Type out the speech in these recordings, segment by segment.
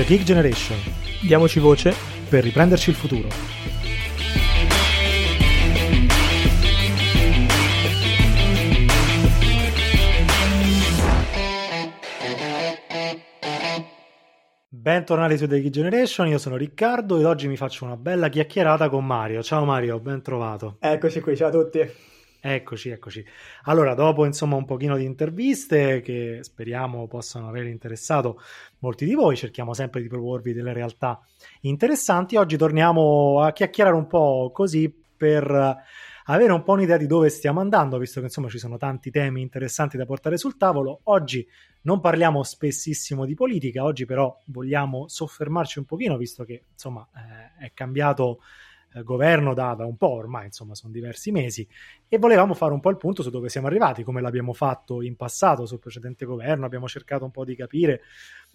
The Geek Generation. Diamoci voce per riprenderci il futuro. Bentornati su The Geek Generation, io sono Riccardo ed oggi mi faccio una bella chiacchierata con Mario. Ciao Mario, ben trovato. Eccoci qui, ciao a tutti. Eccoci, eccoci. Allora, dopo insomma un pochino di interviste che speriamo possano aver interessato molti di voi, cerchiamo sempre di proporvi delle realtà interessanti. Oggi torniamo a chiacchierare un po' così per avere un po' un'idea di dove stiamo andando, visto che insomma ci sono tanti temi interessanti da portare sul tavolo. Oggi non parliamo spessissimo di politica, oggi però vogliamo soffermarci un pochino, visto che insomma eh, è cambiato eh, governo da, da, un po' ormai, insomma, sono diversi mesi, e volevamo fare un po' il punto su dove siamo arrivati, come l'abbiamo fatto in passato sul precedente governo, abbiamo cercato un po' di capire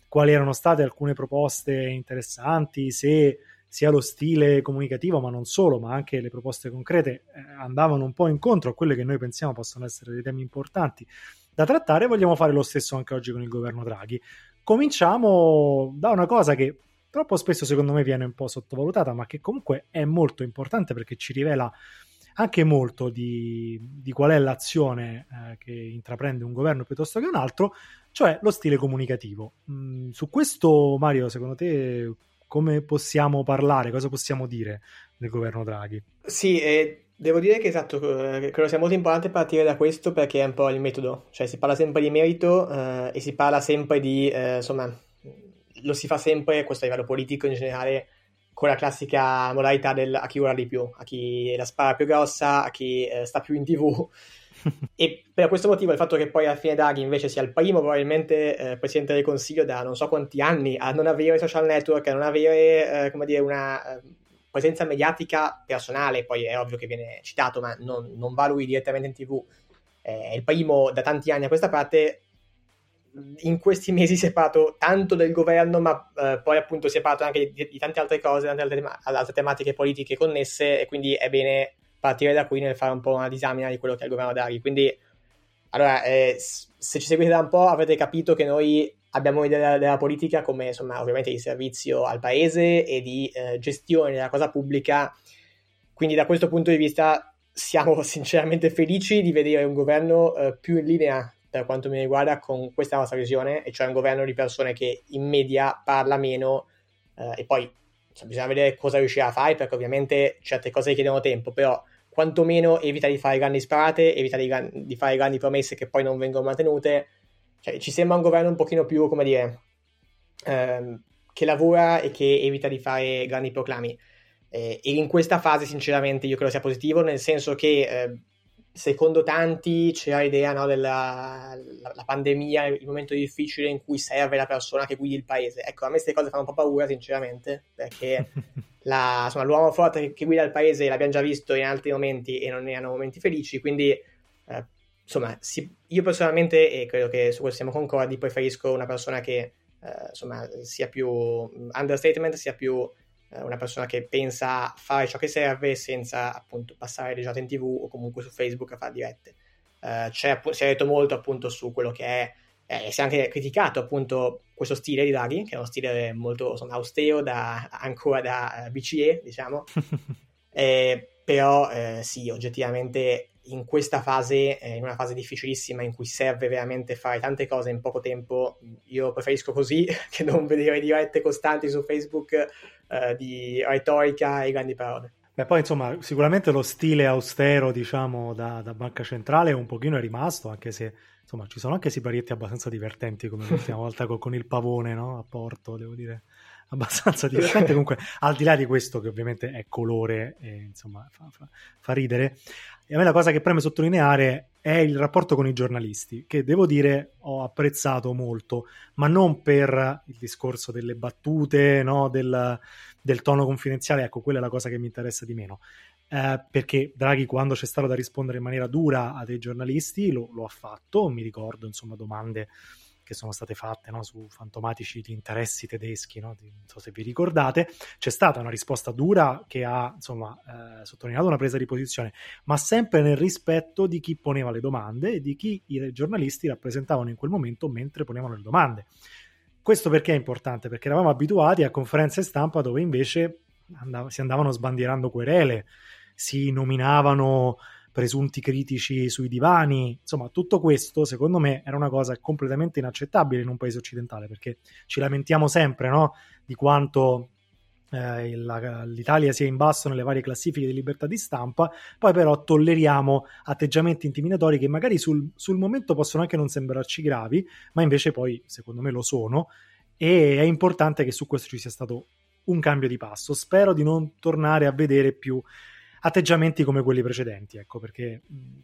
quali erano state alcune proposte interessanti, se sia lo stile comunicativo, ma non solo, ma anche le proposte concrete eh, andavano un po' incontro a quelle che noi pensiamo possono essere dei temi importanti da trattare. Vogliamo fare lo stesso anche oggi con il governo Draghi. Cominciamo da una cosa che troppo spesso secondo me viene un po' sottovalutata, ma che comunque è molto importante perché ci rivela anche molto di, di qual è l'azione eh, che intraprende un governo piuttosto che un altro, cioè lo stile comunicativo. Mm, su questo, Mario, secondo te come possiamo parlare, cosa possiamo dire del governo Draghi? Sì, eh, devo dire che esatto, eh, credo sia molto importante partire da questo perché è un po' il metodo, cioè si parla sempre di merito eh, e si parla sempre di, eh, insomma, lo si fa sempre, questo a livello politico in generale, con la classica modalità del a chi ora di più, a chi la spara più grossa, a chi eh, sta più in tv. e per questo motivo il fatto che poi alla fine Draghi invece sia il primo probabilmente eh, Presidente del Consiglio da non so quanti anni a non avere social network, a non avere eh, come dire una eh, presenza mediatica personale, poi è ovvio che viene citato ma non, non va lui direttamente in tv, è il primo da tanti anni a questa parte, in questi mesi si è parlato tanto del governo, ma eh, poi appunto si è parlato anche di, di tante altre cose, tante altre, altre, tematiche politiche connesse, e quindi è bene partire da qui nel fare un po' una disamina di quello che è il governo Draghi. Quindi, allora, eh, se ci seguite da un po' avrete capito che noi abbiamo un'idea della, della politica come, insomma, ovviamente di servizio al paese e di eh, gestione della cosa pubblica. Quindi, da questo punto di vista, siamo sinceramente felici di vedere un governo eh, più in linea per quanto mi riguarda, con questa nostra visione, e cioè un governo di persone che in media parla meno eh, e poi cioè, bisogna vedere cosa riuscirà a fare, perché ovviamente certe cose richiedono tempo, però quantomeno evita di fare grandi sparate, evita di, di fare grandi promesse che poi non vengono mantenute. Cioè, ci sembra un governo un pochino più, come dire, ehm, che lavora e che evita di fare grandi proclami. Eh, e in questa fase, sinceramente, io credo sia positivo, nel senso che eh, secondo tanti c'era l'idea no, della la, la pandemia, il momento difficile in cui serve la persona che guidi il paese. Ecco, a me queste cose fanno un po' paura, sinceramente, perché la, insomma, l'uomo forte che guida il paese l'abbiamo già visto in altri momenti e non erano momenti felici, quindi eh, insomma, si, io personalmente, e credo che su questo siamo concordi, preferisco una persona che eh, insomma, sia più understatement, sia più una persona che pensa a fare ciò che serve senza appunto passare le giornate in tv o comunque su Facebook a fare dirette. Uh, si è detto molto appunto su quello che è, eh, si è anche criticato appunto questo stile di Draghi, che è uno stile molto insomma, austero, da, ancora da uh, BCE, diciamo. eh, però eh, sì, oggettivamente in questa fase, eh, in una fase difficilissima in cui serve veramente fare tante cose in poco tempo, io preferisco così che non vedere dirette costanti su Facebook eh, di retorica e grandi parole. Beh, poi insomma, sicuramente lo stile austero, diciamo, da, da, banca centrale un pochino è rimasto, anche se insomma ci sono anche siparietti abbastanza divertenti come l'ultima volta con, con, il pavone, no? A Porto, devo dire, abbastanza divertente. Comunque, al di là di questo, che ovviamente è colore e insomma fa, fa, fa ridere, e a me la cosa che preme sottolineare è il rapporto con i giornalisti, che devo dire ho apprezzato molto, ma non per il discorso delle battute, no, del, del, tono confidenziale, ecco, quella è la cosa che mi interessa di meno. Eh, perché Draghi, quando c'è stato da rispondere in maniera dura a dei giornalisti, lo, lo ha fatto, mi ricordo, insomma, domande che sono state fatte no, su fantomatici di interessi tedeschi, no? non so se vi ricordate, c'è stata una risposta dura che ha insomma, eh, sottolineato una presa di posizione, ma sempre nel rispetto di chi poneva le domande e di chi i giornalisti rappresentavano in quel momento mentre ponevano le domande. questo perché è importante? Perché eravamo abituati a conferenze stampa dove invece andav- si andavano sbandierando querele, si nominavano presunti critici sui divani, insomma tutto questo secondo me era una cosa completamente inaccettabile in un paese occidentale perché ci lamentiamo sempre no? di quanto eh, la, l'Italia sia in basso nelle varie classifiche di libertà di stampa, poi però tolleriamo atteggiamenti intimidatori che magari sul, sul momento possono anche non sembrarci gravi, ma invece poi secondo me lo sono e è importante che su questo ci sia stato un cambio di passo. Spero di non tornare a vedere più atteggiamenti come quelli precedenti, ecco, perché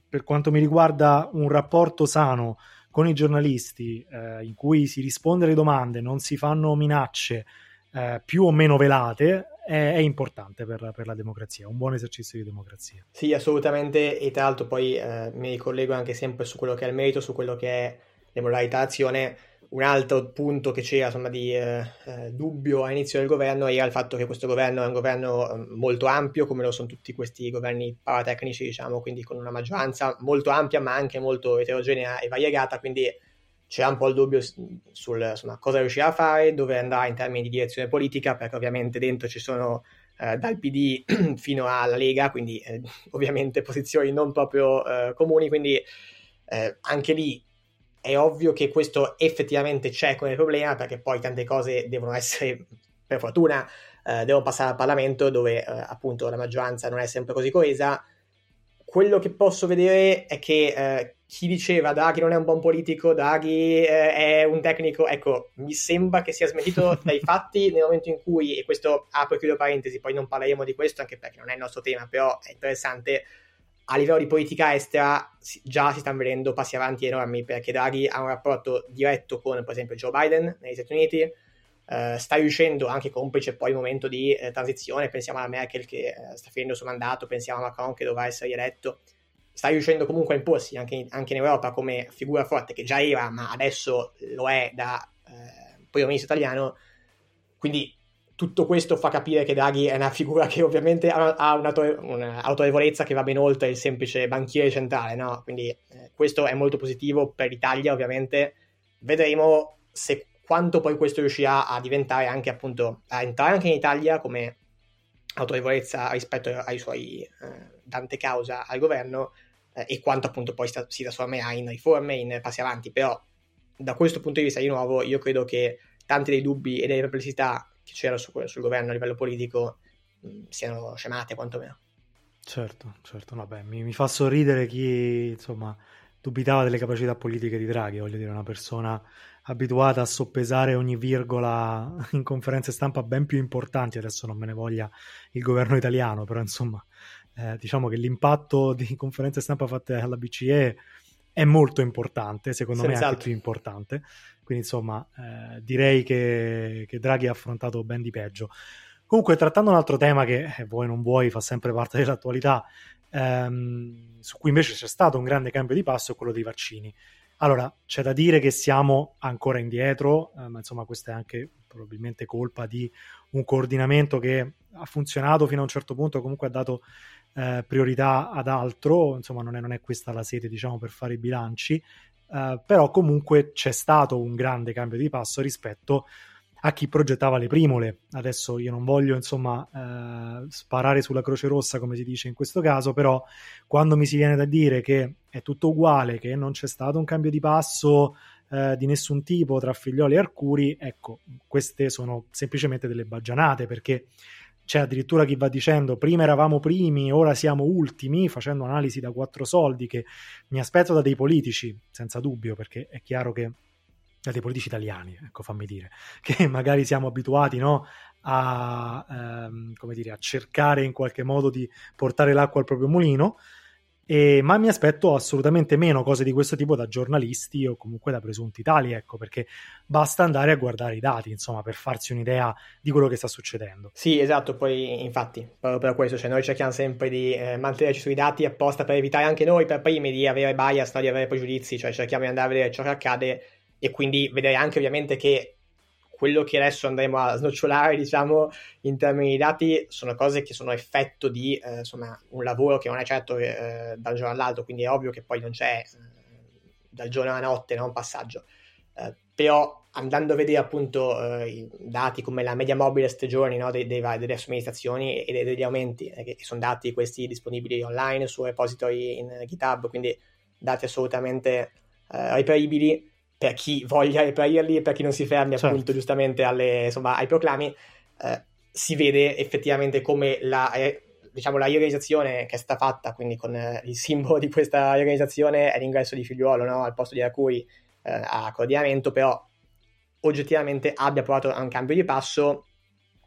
per quanto mi riguarda un rapporto sano con i giornalisti eh, in cui si risponde alle domande, non si fanno minacce eh, più o meno velate, è, è importante per, per, la democrazia, un buon esercizio di democrazia. Sì, assolutamente, e tra l'altro poi eh, mi ricollego anche sempre su quello che è il merito, su quello che è le modalità d'azione un altro punto che c'era insomma, di eh, eh, dubbio all'inizio del governo era il fatto che questo governo è un governo eh, molto ampio, come lo sono tutti questi governi paratecnici, diciamo, quindi con una maggioranza molto ampia ma anche molto eterogenea e variegata, quindi c'era un po' il dubbio sul insomma, cosa riuscirà a fare, dove andrà in termini di direzione politica, perché ovviamente dentro ci sono eh, dal PD fino alla Lega, quindi eh, ovviamente posizioni non proprio eh, comuni, quindi anche lì è ovvio che questo effettivamente c'è come problema perché poi tante cose devono essere, per fortuna, eh, devono passare al Parlamento dove eh, appunto la maggioranza non è sempre così coesa. Quello che posso vedere è che eh, chi diceva Draghi non è un buon politico, Draghi eh, è un tecnico, ecco, mi sembra che sia smentito dai fatti nel momento in cui, e questo apro e chiudo parentesi, poi non parleremo di questo anche perché non è il nostro tema, però è interessante, a livello di politica estera già si stanno vedendo passi avanti enormi perché Draghi ha un rapporto diretto con per esempio Joe Biden negli Stati Uniti eh, sta riuscendo anche complice poi il momento di eh, transizione pensiamo alla Merkel che eh, sta finendo il suo mandato pensiamo a Macron che dovrà essere rieletto sta riuscendo comunque a imporsi anche in, anche in Europa come figura forte che già era ma adesso lo è da eh, primo ministro italiano quindi tutto questo fa capire che Draghi è una figura che ovviamente ha un'autorevolezza che va ben oltre il semplice banchiere centrale, no? Quindi eh, questo è molto positivo per l'Italia, ovviamente. Vedremo se quanto poi questo riuscirà a diventare anche appunto a entrare anche in Italia come autorevolezza rispetto ai suoi eh, tante causa al governo eh, e quanto appunto poi sta, si trasformerà in riforme, in passi avanti. Però da questo punto di vista di nuovo io credo che tanti dei dubbi e delle perplessità che c'era su, sul governo a livello politico mh, siano scemate quantomeno. Certo, certo, vabbè, mi, mi, fa sorridere chi insomma dubitava delle capacità politiche di Draghi, voglio dire, una persona abituata a soppesare ogni virgola in conferenze stampa ben più importanti, adesso non me ne voglia il governo italiano, però insomma eh, diciamo che l'impatto di conferenze stampa fatte alla BCE è molto importante, secondo Senz'altro. me anche più importante. Quindi insomma eh, direi che, che, Draghi ha affrontato ben di peggio. Comunque trattando un altro tema che eh, vuoi non vuoi fa sempre parte dell'attualità, ehm, su cui invece c'è stato un grande cambio di passo, è quello dei vaccini. Allora, c'è da dire che siamo ancora indietro, eh, ma insomma questa è anche probabilmente colpa di un coordinamento che ha funzionato fino a un certo punto, comunque ha dato eh, priorità ad altro, insomma non è, non è, questa la sede diciamo per fare i bilanci, eh, però comunque c'è stato un grande cambio di passo rispetto a chi progettava le primole. Adesso io non voglio insomma eh, sparare sulla Croce Rossa come si dice in questo caso, però quando mi si viene da dire che è tutto uguale, che non c'è stato un cambio di passo eh, di nessun tipo tra Figlioli e Arcuri, ecco, queste sono semplicemente delle baggianate perché c'è addirittura chi va dicendo prima eravamo primi, ora siamo ultimi, facendo analisi da quattro soldi che mi aspetto da dei politici, senza dubbio, perché è chiaro che da dei politici italiani, ecco fammi dire, che magari siamo abituati no, a, ehm, dire, a cercare in qualche modo di portare l'acqua al proprio mulino, e, ma mi aspetto assolutamente meno cose di questo tipo da giornalisti o comunque da presunti tali, ecco, perché basta andare a guardare i dati, insomma, per farsi un'idea di quello che sta succedendo. Sì, esatto, poi infatti, proprio per questo, cioè noi cerchiamo sempre di eh, mantenerci sui dati apposta per evitare anche noi per primi di avere bias, di avere pregiudizi, cioè cerchiamo di andare a vedere ciò che accade e quindi vedere anche ovviamente che quello che adesso andremo a snocciolare, diciamo, in termini di dati, sono cose che sono effetto di eh, insomma, un lavoro che non è certo eh, da un giorno all'altro, quindi è ovvio che poi non c'è eh, dal giorno alla notte no? un passaggio. Eh, però andando a vedere appunto eh, i dati come la media mobile stagioni no, dei, dei, delle somministrazioni e degli aumenti, eh, che, sono dati questi disponibili online su repository in GitHub, quindi dati assolutamente eh, reperibili per chi voglia reperirli e per chi non si fermi certo. appunto giustamente alle, insomma, ai proclami, eh, si vede effettivamente come la, eh, diciamo, la riorganizzazione che è stata fatta, quindi con eh, il simbolo di questa riorganizzazione è l'ingresso di Figliuolo no? al posto di Arcuri a coordinamento, però oggettivamente abbia provato a un cambio di passo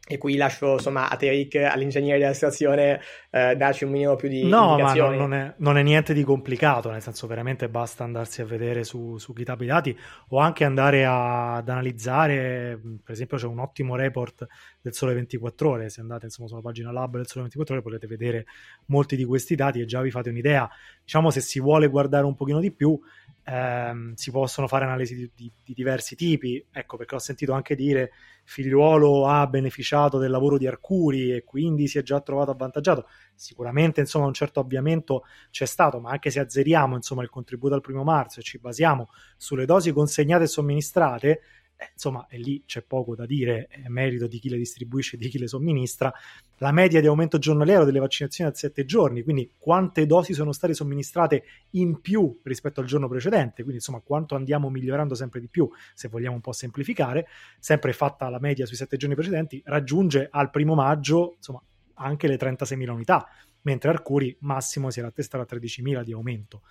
e qui lascio insomma a Teric, all'ingegnere della situazione, eh, darci un minimo più di no, ma non, non, è, non, è, niente di complicato, nel senso veramente basta andarsi a vedere su, su GitHub i dati o anche andare a, ad analizzare, per esempio c'è un ottimo report del Sole 24 Ore, se andate insomma sulla pagina lab del Sole 24 Ore potete vedere molti di questi dati e già vi fate un'idea. Diciamo se si vuole guardare un pochino di più, ehm, si possono fare analisi di, di, di, diversi tipi, ecco perché ho sentito anche dire figliuolo ha beneficiato del lavoro di Arcuri e quindi si è già trovato avvantaggiato. Sicuramente insomma un certo avviamento c'è stato, ma anche se azzeriamo insomma il contributo al primo marzo e ci basiamo sulle dosi consegnate e somministrate, eh, insomma, e lì c'è poco da dire, è merito di chi le distribuisce e di chi le somministra. La media di aumento giornaliero delle vaccinazioni a 7 giorni, quindi quante dosi sono state somministrate in più rispetto al giorno precedente, quindi insomma quanto andiamo migliorando sempre di più, se vogliamo un po' semplificare, sempre fatta la media sui 7 giorni precedenti, raggiunge al primo maggio insomma anche le 36.000 unità, mentre Arcuri massimo si era attestato a 13.000 di aumento.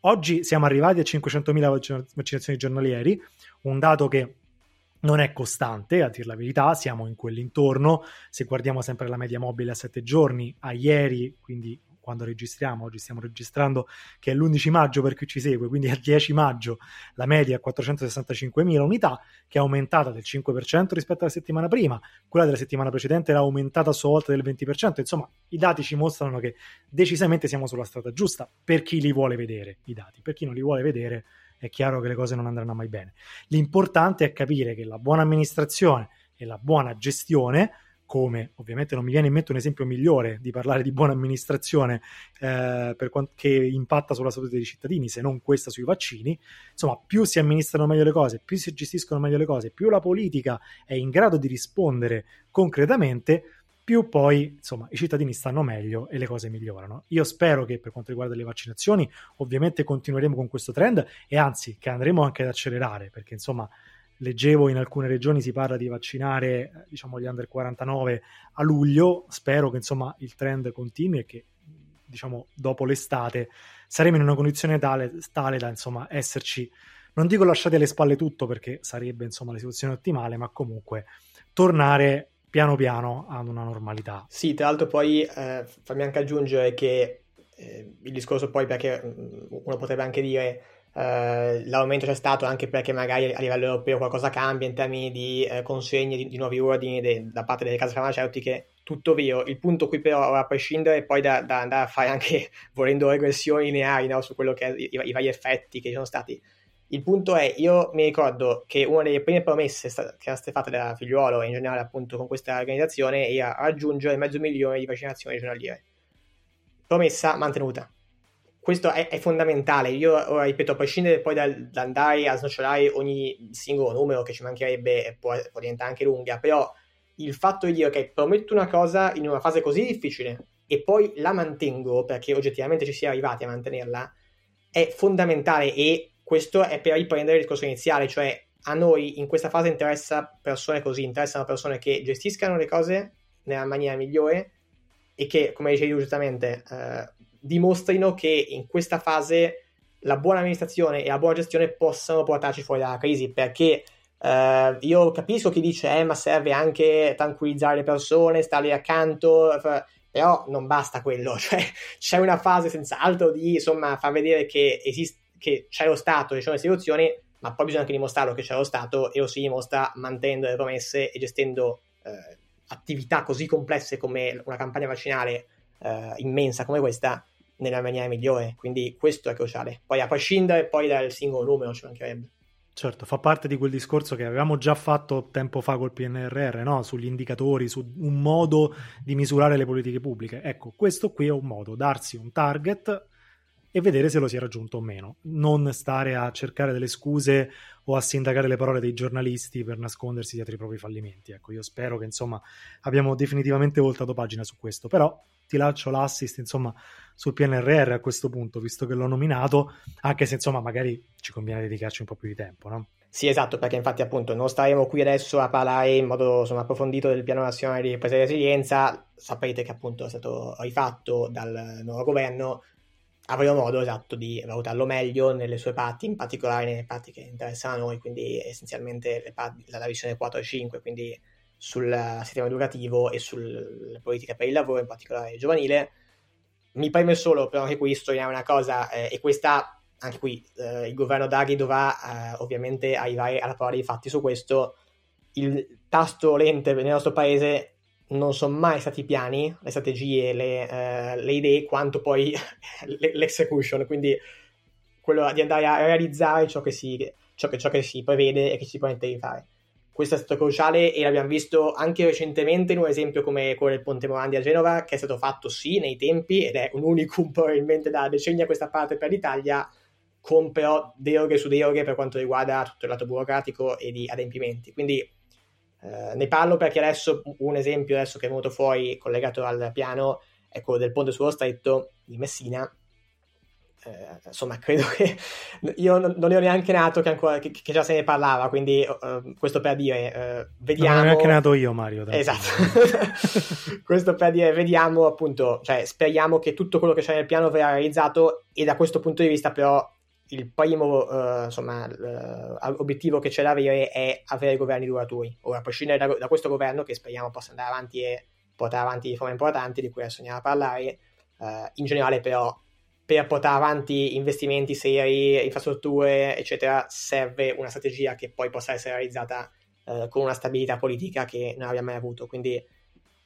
Oggi siamo arrivati a 500.000 vaccinazioni giornalieri, un dato che non è costante, a dir la verità, siamo in quell'intorno. Se guardiamo sempre la media mobile a 7 giorni, a ieri, quindi quando registriamo, oggi stiamo registrando che è l'11 maggio per chi ci segue, quindi al 10 maggio la media è 465.000 unità, che è aumentata del 5% rispetto alla settimana prima, quella della settimana precedente era aumentata a sua volta del 20%, insomma i dati ci mostrano che decisamente siamo sulla strada giusta per chi li vuole vedere, i dati, per chi non li vuole vedere è chiaro che le cose non andranno mai bene. L'importante è capire che la buona amministrazione e la buona gestione, come ovviamente non mi viene in mente un esempio migliore di parlare di buona amministrazione eh, quant- che impatta sulla salute dei cittadini, se non questa sui vaccini, insomma, più si amministrano meglio le cose, più si gestiscono meglio le cose, più la politica è in grado di rispondere concretamente, più poi insomma i cittadini stanno meglio e le cose migliorano. Io spero che per quanto riguarda le vaccinazioni, ovviamente continueremo con questo trend e anzi che andremo anche ad accelerare perché insomma leggevo in alcune regioni si parla di vaccinare diciamo gli under 49 a luglio, spero che insomma il trend continui e che diciamo dopo l'estate saremo in una condizione tale, tale da insomma esserci non dico lasciati alle spalle tutto perché sarebbe insomma la situazione ottimale, ma comunque tornare piano piano ad una normalità. Sì, tra l'altro poi eh, fammi anche aggiungere che eh, il discorso poi perché mm, uno potrebbe anche dire eh, l'aumento c'è stato anche perché magari a livello europeo qualcosa cambia in termini di eh, consegne di, di, nuovi ordini de, da parte delle case farmaceutiche, tutto vero. Il punto qui però, a prescindere poi da, da, andare a fare anche, volendo, regressioni lineari no, su quello che i, i vari effetti che ci sono stati, il punto è, io mi ricordo che una delle prime promesse che erano state fatte da figliuolo in generale appunto con questa organizzazione era raggiungere mezzo milione di vaccinazioni giornaliere. Promessa mantenuta. Questo è, è fondamentale. Io ora ripeto, a prescindere poi dal, da andare a snocciolare ogni singolo numero che ci mancherebbe, può, può diventare anche lunga, però il fatto di dire ok, prometto una cosa in una fase così difficile e poi la mantengo perché oggettivamente ci si è arrivati a mantenerla è fondamentale e questo è per riprendere il discorso iniziale, cioè a noi in questa fase interessa persone così, interessano persone che gestiscano le cose nella maniera migliore e che, come dicevi giustamente, eh, dimostrino che in questa fase la buona amministrazione e la buona gestione possano portarci fuori dalla crisi, perché eh, io capisco chi dice, eh, ma serve anche tranquillizzare le persone, starle accanto, però non basta quello, cioè c'è una fase senz'altro di, insomma, far vedere che esiste che c'è lo Stato, ci sono le istituzioni, ma poi bisogna anche dimostrarlo che c'è lo Stato e lo si dimostra mantenendo le promesse e gestendo eh, attività così complesse come una campagna vaccinale eh, immensa come questa nella maniera migliore. Quindi questo è cruciale. Poi a prescindere poi dal singolo numero ci mancherebbe. Certo, fa parte di quel discorso che avevamo già fatto tempo fa col PNRR, no? sugli indicatori, su un modo di misurare le politiche pubbliche. Ecco, questo qui è un modo, darsi un target e vedere se lo si è raggiunto o meno. Non stare a cercare delle scuse o a sindacare le parole dei giornalisti per nascondersi dietro i propri fallimenti. Ecco, io spero che insomma abbiamo definitivamente voltato pagina su questo, però ti lascio l'assist insomma sul PNRR a questo punto, visto che l'ho nominato, anche se insomma magari ci conviene dedicarci un po' più di tempo, no? Sì, esatto, perché infatti appunto non staremo qui adesso a parlare in modo insomma, approfondito del piano nazionale di ripresa e resilienza, saprete che appunto è stato rifatto dal nuovo governo, avremo modo esatto di valutarlo meglio nelle sue parti, in particolare nelle parti che interessano a noi, quindi essenzialmente parti, la visione 4 e 5, quindi sul sistema educativo e sulle politiche per il lavoro, in particolare giovanile. Mi preme solo però anche qui sottolineare una cosa, eh, e questa anche qui eh, il governo Draghi dovrà eh, ovviamente arrivare alla prova dei fatti su questo. Il tasto lente nel nostro paese non sono mai stati i piani, le strategie, le, eh, le idee, quanto poi l'execution, quindi quello di andare a realizzare ciò che si, ciò che, ciò che si prevede e che si promette di fare. Questo è stato cruciale e l'abbiamo visto anche recentemente in un esempio come quello del Ponte Morandi a Genova, che è stato fatto sì nei tempi ed è un unicum probabilmente da decenni a questa parte per l'Italia, con però deroghe su deroghe per quanto riguarda tutto il lato burocratico e di adempimenti. Quindi eh, ne parlo perché adesso un esempio adesso che è venuto fuori collegato al piano è quello del ponte sullo stretto di Messina. Eh, insomma, credo che io non, non ero neanche nato che, ancora, che, che già se ne parlava, quindi uh, questo per dire, uh, vediamo... Non ero neanche nato io, Mario. Esatto. questo per dire, vediamo appunto, cioè speriamo che tutto quello che c'è nel piano verrà realizzato e da questo punto di vista però il primo uh, insomma, uh, obiettivo che c'è da avere è avere governi duraturi. Ora, a prescindere da, da, questo governo, che speriamo possa andare avanti e portare avanti riforme importanti, di cui adesso andiamo a parlare, uh, in generale però per portare avanti investimenti seri, infrastrutture, eccetera, serve una strategia che poi possa essere realizzata con una stabilità politica che non abbiamo mai avuto. Quindi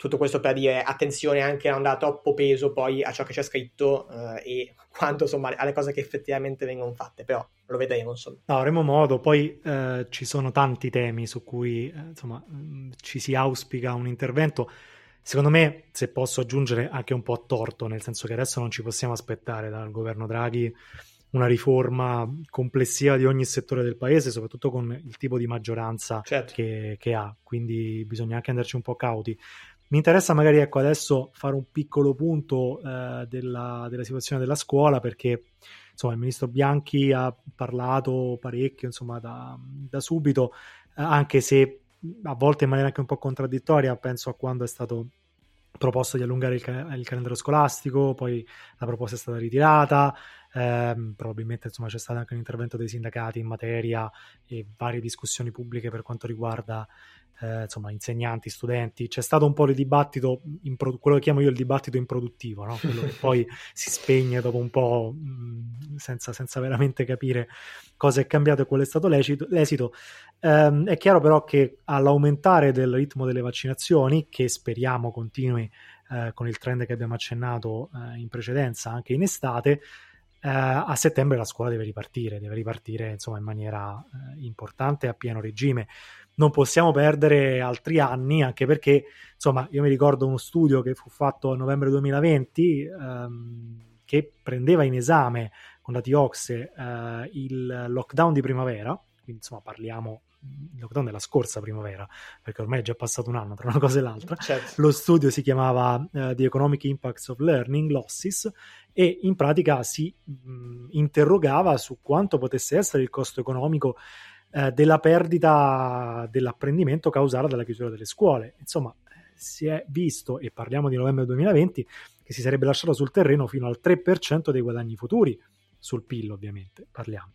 tutto questo per dire attenzione anche a non dare troppo peso poi a ciò che c'è scritto eh, e quanto insomma alle cose che effettivamente vengono fatte, però lo vedremo insomma. No, avremo modo, poi eh, ci sono tanti temi su cui eh, insomma mm, ci si auspica un intervento. Secondo me, se posso aggiungere anche un po' a torto, nel senso che adesso non ci possiamo aspettare dal governo Draghi una riforma complessiva di ogni settore del paese, soprattutto con il tipo di maggioranza certo. che, che, ha, quindi bisogna anche andarci un po' cauti. Mi interessa magari ecco, adesso fare un piccolo punto eh, della, della, situazione della scuola perché insomma, il ministro Bianchi ha parlato parecchio insomma, da, da subito, eh, anche se a volte in maniera anche un po' contraddittoria, penso a quando è stato proposto di allungare il, il calendario scolastico, poi la proposta è stata ritirata, eh, probabilmente insomma, c'è stato anche un intervento dei sindacati in materia e varie discussioni pubbliche per quanto riguarda eh, insomma, insegnanti, studenti, c'è stato un po' di dibattito, pro- quello che chiamo io il dibattito improduttivo, no? quello che poi si spegne dopo un po' mh, senza, senza, veramente capire cosa è cambiato e qual è stato l'esito. l'esito. Eh, è chiaro però che all'aumentare del ritmo delle vaccinazioni, che speriamo continui eh, con il trend che abbiamo accennato eh, in precedenza anche in estate, a settembre la scuola deve ripartire, deve ripartire insomma, in maniera uh, importante a pieno regime. Non possiamo perdere altri anni, anche perché, insomma, io mi ricordo uno studio che fu fatto a novembre 2020 ehm, che prendeva in esame con la TIOXE eh, il lockdown di primavera, quindi insomma parliamo il lockdown della scorsa primavera, perché ormai è già passato un anno tra una cosa e l'altra. Certo. Lo studio si chiamava uh, The Economic Impacts of Learning Losses e in pratica si mh, interrogava su quanto potesse essere il costo economico eh, della perdita dell'apprendimento causata dalla chiusura delle scuole. Insomma, si è visto, e parliamo di novembre 2020, che si sarebbe lasciato sul terreno fino al 3% dei guadagni futuri, sul PIL ovviamente parliamo.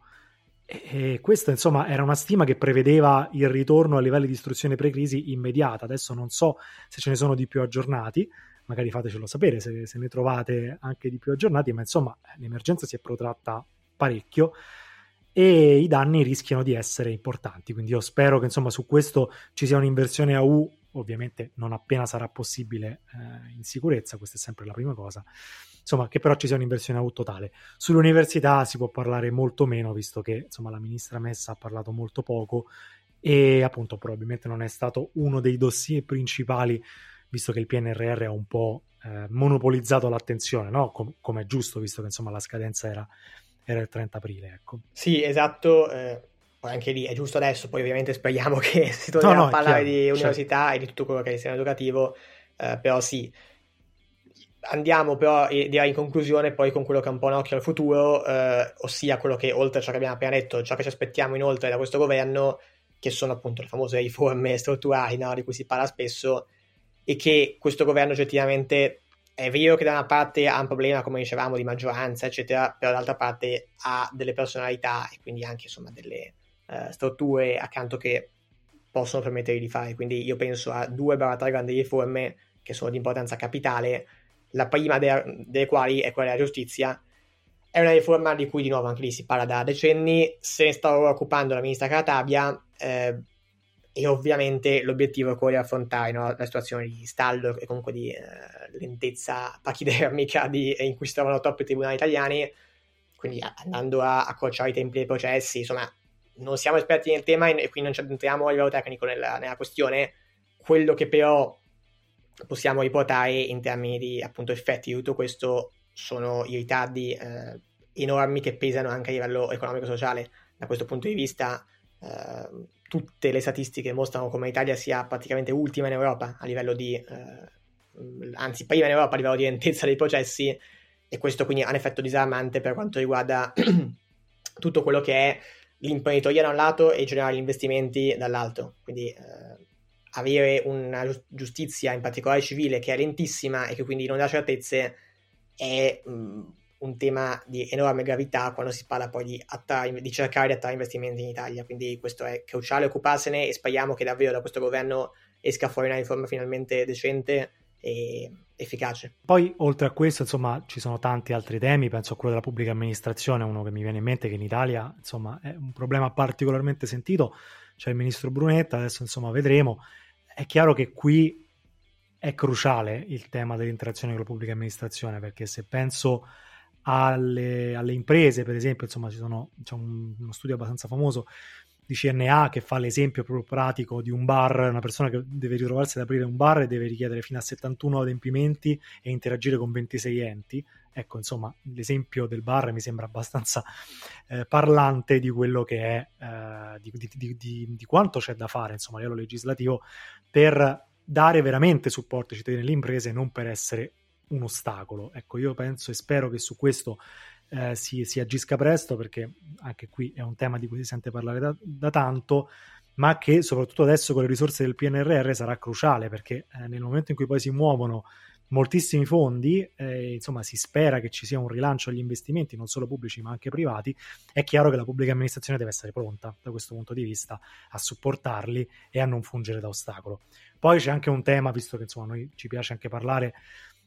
E questa insomma era una stima che prevedeva il ritorno a livelli di istruzione pre-crisi immediata. Adesso non so se ce ne sono di più aggiornati, magari fatecelo sapere se, se ne trovate anche di più aggiornati, ma insomma l'emergenza si è protratta parecchio e i danni rischiano di essere importanti. Quindi io spero che insomma su questo ci sia un'inversione a U, ovviamente non appena sarà possibile eh, in sicurezza, questa è sempre la prima cosa. Insomma, che però ci sia un'inversione a U totale. Sull'università si può parlare molto meno, visto che insomma la ministra Messa ha parlato molto poco e appunto probabilmente non è stato uno dei dossier principali, visto che il PNRR ha un po' eh, monopolizzato l'attenzione, no? Com- come è giusto, visto che insomma la scadenza era era il 30 aprile. Ecco. Sì, esatto. Eh, anche lì è giusto adesso, poi ovviamente speriamo che si torni no, a no, parlare chiaro, di certo. università certo. e di tutto quello che è il sistema educativo, eh, però sì. Andiamo però direi in conclusione poi con quello che è un po' un occhio al futuro, eh, ossia quello che oltre a ciò che abbiamo appena detto, ciò che ci aspettiamo inoltre da questo governo, che sono appunto le famose riforme strutturali no? di cui si parla spesso e che questo governo oggettivamente è vero che da una parte ha un problema, come dicevamo, di maggioranza, eccetera, però dall'altra parte ha delle personalità e quindi anche insomma delle uh, strutture accanto che possono permettere di fare. Quindi io penso a due o tre grandi riforme che sono di importanza capitale, la prima de- delle quali è quella della giustizia. È una riforma di cui di nuovo anche lì si parla da decenni, se ne sta occupando la ministra Cartabia. Eh, e ovviamente l'obiettivo è quello di affrontare no, la situazione di stallo e comunque di eh, lentezza pachidermica di, in cui si trovano troppi tribunali italiani, quindi andando a accorciare i tempi dei processi, insomma non siamo esperti nel tema e quindi non ci addentriamo a livello tecnico nella, nella questione, quello che però possiamo riportare in termini di appunto effetti di tutto questo sono i ritardi eh, enormi che pesano anche a livello economico-sociale. Da questo punto di vista eh, tutte le statistiche mostrano come l'Italia sia praticamente ultima in Europa a livello di, eh, anzi prima in Europa a livello di lentezza dei processi e questo quindi ha un effetto disarmante per quanto riguarda tutto quello che è l'imprenditoria da un lato e generare gli investimenti dall'altro. Quindi eh, avere una giustizia, in particolare civile, che è lentissima e che quindi non dà certezze è mh, un tema di enorme gravità quando si parla poi di, attrarre, di cercare di attrarre investimenti in Italia. Quindi questo è cruciale occuparsene e speriamo che davvero da questo governo esca fuori una riforma finalmente decente e efficace. Poi, oltre a questo, insomma, ci sono tanti altri temi, penso a quello della pubblica amministrazione, uno che mi viene in mente che in Italia, insomma, è un problema particolarmente sentito, c'è il ministro Brunetta, adesso insomma vedremo. È chiaro che qui è cruciale il tema dell'interazione con la pubblica amministrazione, perché se penso alle, alle imprese, per esempio, insomma, ci sono, c'è un, uno studio abbastanza famoso di CNA che fa l'esempio proprio pratico di un bar, una persona che deve ritrovarsi ad aprire un bar e deve richiedere fino a 71 adempimenti e interagire con 26 enti. Ecco, insomma, l'esempio del bar mi sembra abbastanza eh, parlante di quello che è, eh, di, di, di, di, quanto c'è da fare, insomma, a livello legislativo per dare veramente supporto ai cittadini e alle imprese, non per essere un ostacolo. Ecco, io penso e spero che su questo eh, si, si, agisca presto, perché anche qui è un tema di cui si sente parlare da, da tanto, ma che soprattutto adesso con le risorse del PNRR sarà cruciale, perché eh, nel momento in cui poi si muovono moltissimi fondi, eh, insomma si spera che ci sia un rilancio agli investimenti, non solo pubblici ma anche privati, è chiaro che la pubblica amministrazione deve essere pronta da questo punto di vista a supportarli e a non fungere da ostacolo. Poi c'è anche un tema, visto che insomma noi ci piace anche parlare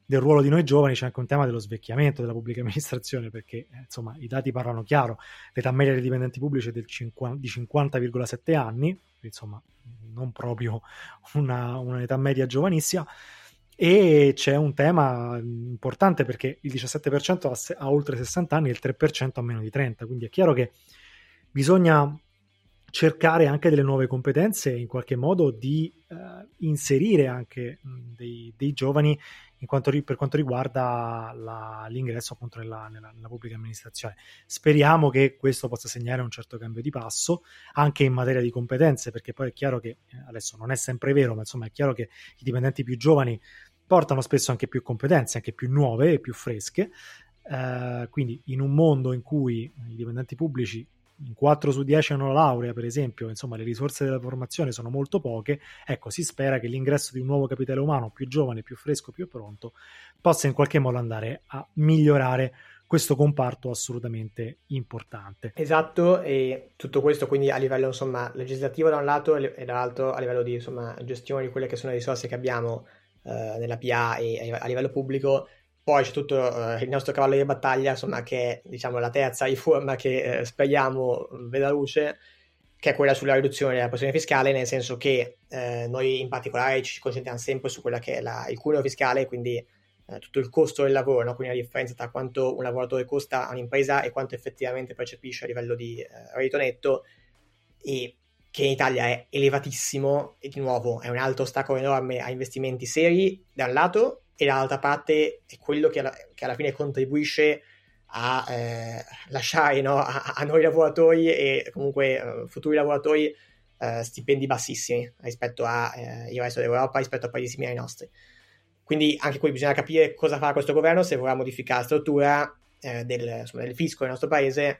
del ruolo di noi giovani c'è anche un tema dello svecchiamento della pubblica amministrazione perché eh, insomma i dati parlano chiaro. L'età media dei dipendenti pubblici è del 50, di 50,7 anni insomma non proprio una, un'età media giovanissima. E c'è un tema importante perché il 17% ha, ha oltre 60 anni e il 3% ha meno di 30 quindi è chiaro che bisogna cercare anche delle nuove competenze in qualche modo di eh, inserire anche mh, dei, dei, giovani quanto, per quanto riguarda la, l'ingresso appunto nella, nella, nella, pubblica amministrazione. Speriamo che questo possa segnare un certo cambio di passo anche in materia di competenze, perché poi è chiaro che eh, adesso non è sempre vero, ma insomma è chiaro che i dipendenti più giovani portano spesso anche più competenze, anche più nuove e più fresche. Eh, quindi in un mondo in cui i dipendenti pubblici 4 su 10 hanno la laurea, per esempio, insomma, le risorse della formazione sono molto poche, ecco, si spera che l'ingresso di un nuovo capitale umano più giovane, più fresco, più pronto, possa in qualche modo andare a migliorare questo comparto assolutamente importante. Esatto, e tutto questo quindi a livello insomma, legislativo da un lato e dall'altro a livello di insomma, gestione di quelle che sono le risorse che abbiamo eh, nella PA e a livello pubblico poi c'è tutto uh, il nostro cavallo di battaglia, insomma, che è diciamo, la terza riforma che eh, speriamo veda luce, che è quella sulla riduzione della pressione fiscale, nel senso che eh, noi in particolare ci concentriamo sempre su quella che è la, il cuneo fiscale, quindi eh, tutto il costo del lavoro, no? quindi la differenza tra quanto un lavoratore costa a un'impresa e quanto effettivamente percepisce a livello di eh, reddito netto, e che in Italia è elevatissimo e di nuovo è un altro ostacolo enorme a investimenti seri da un lato e dall'altra parte è quello che alla, che alla fine contribuisce a eh, lasciare no, a, a, noi lavoratori e comunque uh, futuri lavoratori uh, stipendi bassissimi rispetto al uh, resto d'Europa, rispetto a paesi simili ai nostri. Quindi anche qui bisogna capire cosa fa questo governo se vorrà modificare la struttura eh, del, insomma, del, fisco del nostro paese.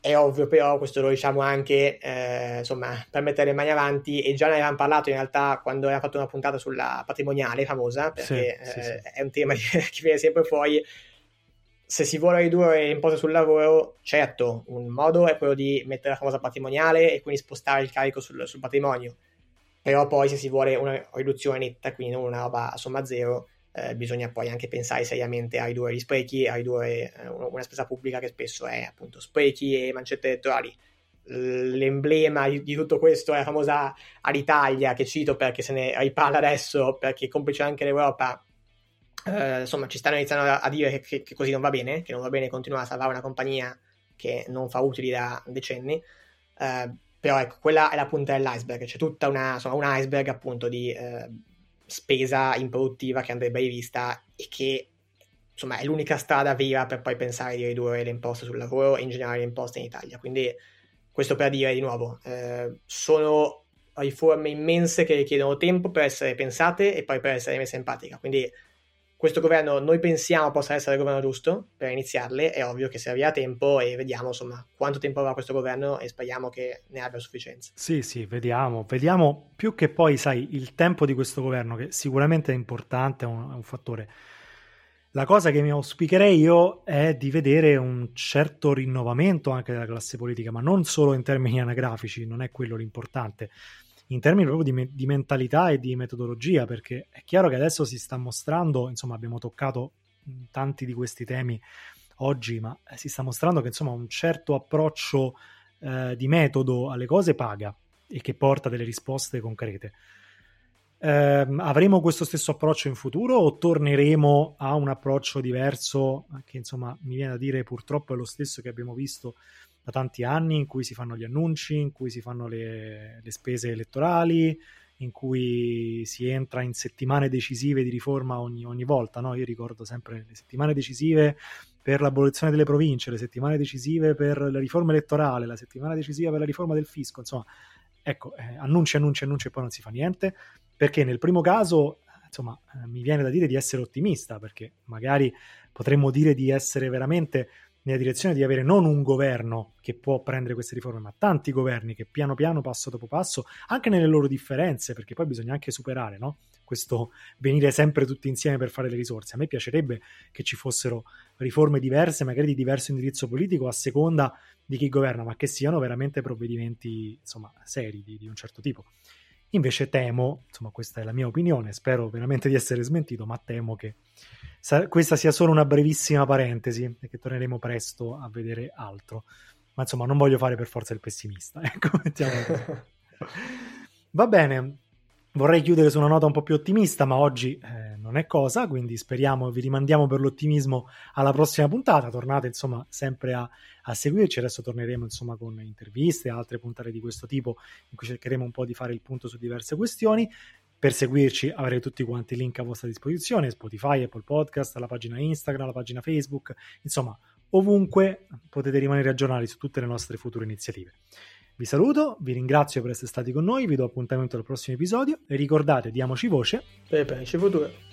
È ovvio però, questo lo diciamo anche eh, insomma, per mettere le mani avanti, e già ne avevamo parlato in realtà quando aveva fatto una puntata sulla patrimoniale famosa, perché sì, sì, sì. Eh, è un tema che viene sempre fuori se si vuole ridurre le imposte sul lavoro, certo, un modo è quello di mettere la famosa patrimoniale e quindi spostare il carico sul, sul patrimonio. Però poi se si vuole una riduzione netta, quindi non una roba a somma zero, eh, bisogna poi anche pensare seriamente a ridurre gli sprechi, a ridurre eh, una spesa pubblica che spesso è appunto sprechi e mancette elettorali. L'emblema di, tutto questo è la famosa Alitalia che cito perché se ne riparla adesso, perché complice anche l'Europa eh, insomma ci stanno iniziando a, a dire che, che, così non va bene, che non va bene continuare a salvare una compagnia che non fa utili da decenni. Eh, però ecco, quella è la punta dell'iceberg, c'è tutta una, insomma, un iceberg appunto di eh, spesa improduttiva che andrebbe rivista e che insomma è l'unica strada vera per poi pensare di ridurre le imposte sul lavoro e in generale le imposte in Italia. Quindi questo per dire di nuovo, eh, sono riforme immense che richiedono tempo per essere pensate e poi per essere messe in pratica. Quindi questo governo noi pensiamo possa essere il governo giusto per iniziarle, è ovvio che servirà tempo e vediamo insomma quanto tempo avrà questo governo e speriamo che ne abbia sufficienza. Sì, sì, vediamo, vediamo più che poi, sai, il tempo di questo governo che sicuramente è importante, è un, è un fattore. La cosa che mi auspicherei io è di vedere un certo rinnovamento anche della classe politica, ma non solo in termini anagrafici, non è quello l'importante in termini proprio di, me- di, mentalità e di metodologia, perché è chiaro che adesso si sta mostrando, insomma abbiamo toccato tanti di questi temi oggi, ma si sta mostrando che insomma un certo approccio eh, di metodo alle cose paga e che porta delle risposte concrete. Eh, avremo questo stesso approccio in futuro o torneremo a un approccio diverso che insomma mi viene da dire purtroppo è lo stesso che abbiamo visto da tanti anni in cui si fanno gli annunci, in cui si fanno le, le spese elettorali, in cui si entra in settimane decisive di riforma ogni, ogni volta. No? Io ricordo sempre le settimane decisive per l'abolizione delle province, le settimane decisive per la riforma elettorale, la settimana decisiva per la riforma del fisco, insomma, ecco, eh, annunci, annunci, annunci e poi non si fa niente, perché nel primo caso, insomma, eh, mi viene da dire di essere ottimista, perché magari potremmo dire di essere veramente nella direzione di avere non un governo che può prendere queste riforme, ma tanti governi che piano piano, passo dopo passo, anche nelle loro differenze, perché poi bisogna anche superare no? questo venire sempre tutti insieme per fare le risorse. A me piacerebbe che ci fossero riforme diverse, magari di diverso indirizzo politico, a seconda di chi governa, ma che siano veramente provvedimenti insomma, seri di, di un certo tipo. Invece temo, insomma questa è la mia opinione, spero veramente di essere smentito, ma temo che questa sia solo una brevissima parentesi e che torneremo presto a vedere altro. Ma insomma, non voglio fare per forza il pessimista. Ecco, mettiamo Va bene, vorrei chiudere su una nota un po' più ottimista, ma oggi eh, non è cosa, quindi speriamo, vi rimandiamo per l'ottimismo alla prossima puntata. Tornate insomma sempre a, a seguirci, adesso torneremo insomma con interviste altre puntate di questo tipo in cui cercheremo un po' di fare il punto su diverse questioni. Per seguirci avrete tutti quanti i link a vostra disposizione, Spotify, Apple Podcast, la pagina Instagram, la pagina Facebook, insomma ovunque potete rimanere aggiornati su tutte le nostre future iniziative. Vi saluto, vi ringrazio per essere stati con noi, vi do appuntamento al prossimo episodio e ricordate, diamoci voce per il future.